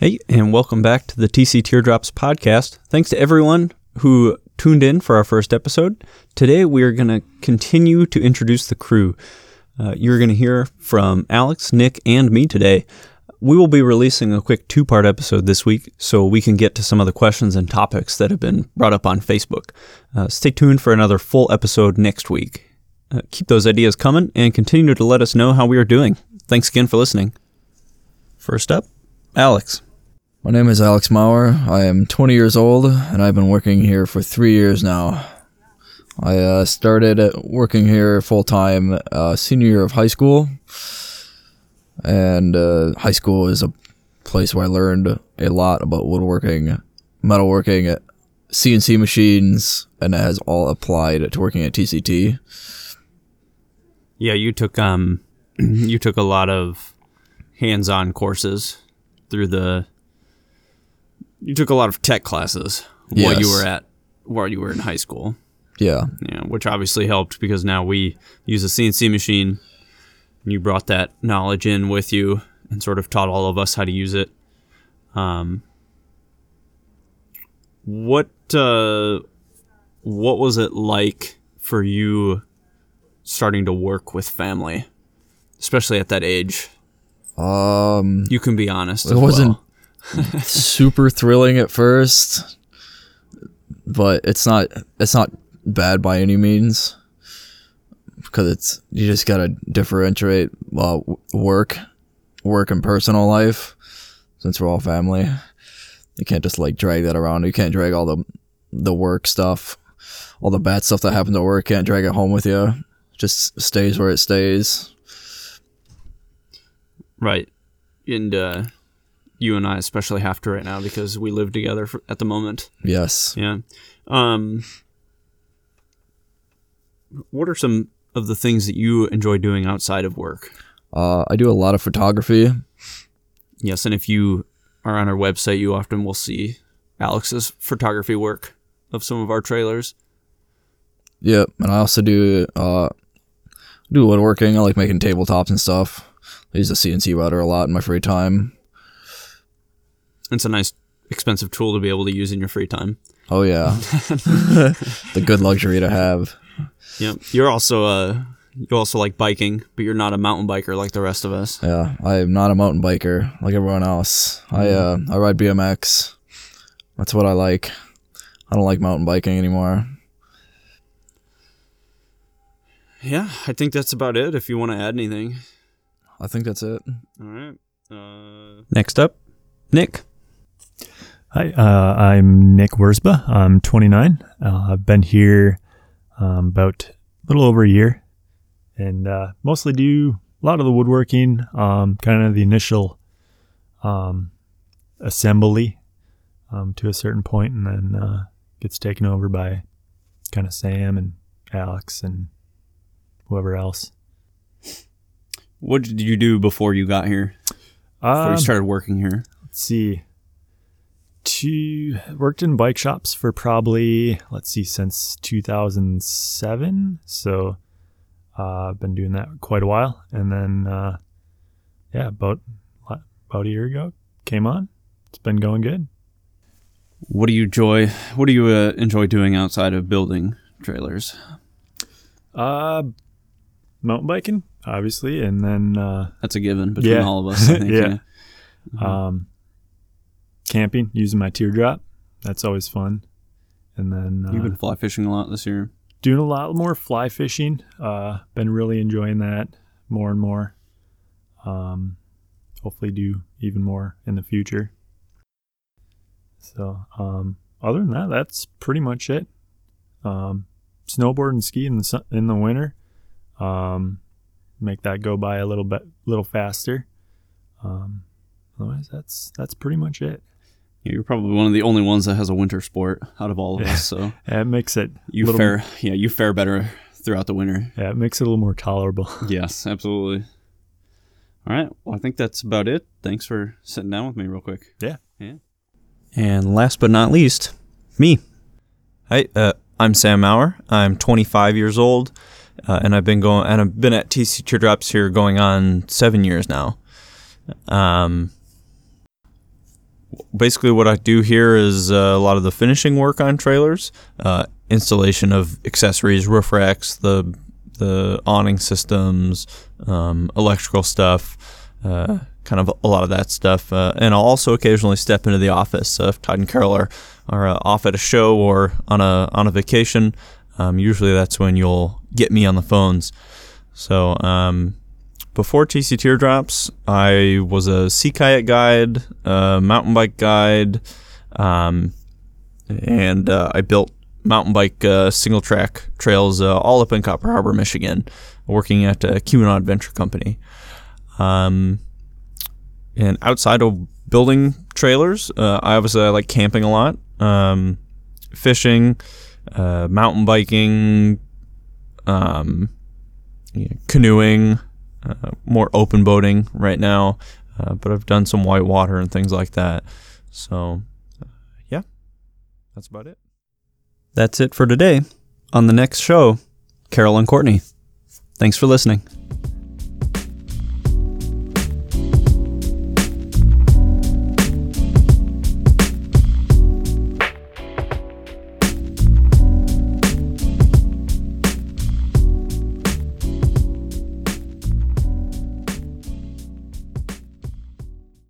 Hey, and welcome back to the TC Teardrops podcast. Thanks to everyone who tuned in for our first episode. Today, we are going to continue to introduce the crew. Uh, you're going to hear from Alex, Nick, and me today. We will be releasing a quick two part episode this week so we can get to some of the questions and topics that have been brought up on Facebook. Uh, stay tuned for another full episode next week. Uh, keep those ideas coming and continue to let us know how we are doing. Thanks again for listening. First up, Alex. My name is Alex Maurer. I am 20 years old and I've been working here for three years now. I uh, started working here full time uh, senior year of high school. And uh, high school is a place where I learned a lot about woodworking, metalworking, CNC machines, and it has all applied to working at TCT. Yeah, you took um you took a lot of hands-on courses through the you took a lot of tech classes while you were at while you were in high school. Yeah, Yeah, which obviously helped because now we use a CNC machine. And you brought that knowledge in with you and sort of taught all of us how to use it. Um, what uh, what was it like for you starting to work with family, especially at that age? um, You can be honest. It as wasn't- well. Super thrilling at first, but it's not it's not bad by any means because it's you just gotta differentiate uh, work, work and personal life. Since we're all family, you can't just like drag that around. You can't drag all the the work stuff, all the bad stuff that happens at work. Can't drag it home with you. Just stays where it stays. Right. And uh, you and I especially have to right now because we live together for, at the moment. Yes. Yeah. Um, what are some of the things that you enjoy doing outside of work? Uh, I do a lot of photography. Yes, and if you are on our website, you often will see Alex's photography work of some of our trailers. Yep, and I also do uh do woodworking. I like making tabletops and stuff. I use the CNC router a lot in my free time. It's a nice, expensive tool to be able to use in your free time. Oh yeah, the good luxury to have. Yep. You're also uh, you also like biking, but you're not a mountain biker like the rest of us. Yeah, I am not a mountain biker like everyone else. I uh I ride BMX. That's what I like. I don't like mountain biking anymore. Yeah, I think that's about it. If you want to add anything. I think that's it. All right. Uh, Next up, Nick. Hi, uh, I'm Nick Wurzba. I'm 29. Uh, I've been here um, about a little over a year and uh, mostly do a lot of the woodworking, um, kind of the initial um, assembly um, to a certain point, and then uh, gets taken over by kind of Sam and Alex and whoever else. what did you do before you got here? Before Um, you started working here? let's see two worked in bike shops for probably let's see since 2007 so uh, i've been doing that quite a while and then uh, yeah about about a year ago came on it's been going good What do you enjoy? What do you uh, enjoy doing outside of building trailers? uh mountain biking obviously and then uh, That's a given between Yeah. all of us. I think. Yeah. yeah. um camping using my teardrop that's always fun and then uh, You've been fly fishing a lot this year. doing a lot more fly fishing. Uh, been really enjoying that more and more. Um, hopefully do even more in the future. So, um, other than that, that's pretty much it. Um, snowboard and ski in the su- in the winter. Um, make that go by a little bit, little faster. Um, otherwise, that's that's pretty much it. Yeah, you're probably one of the only ones that has a winter sport out of all of us. So Yeah, it makes it you little- fare, yeah, you fare better throughout the winter. Yeah, it makes it a little more tolerable. Yes, absolutely. All right. Well, I think that's about it. Thanks for sitting down with me real quick. Yeah. Yeah. And last but not least, me. Hi, uh, I'm Sam Maurer. I'm 25 years old, uh, and I've been going and I've been at TC Teardrops here going on seven years now. Um, basically, what I do here is uh, a lot of the finishing work on trailers, uh, installation of accessories, roof racks, the the awning systems, um, electrical stuff, uh, kind of a lot of that stuff. Uh, and I'll also occasionally step into the office uh, if Todd and Carol are, are uh, off at a show or on a on a vacation. Um, usually, that's when you'll get me on the phones. So. Um, before TC Teardrops, I was a sea kayak guide, a mountain bike guide, um, and uh, I built mountain bike uh, single track trails uh, all up in Copper Harbor, Michigan, working at a Keweenaw Adventure Company. Um, and outside of building trailers, uh, I obviously I like camping a lot, um, fishing, uh, mountain biking, um, canoeing uh, more open boating right now, uh, but I've done some whitewater and things like that. So, uh, yeah, that's about it. That's it for today. On the next show, Carol and Courtney. Thanks for listening.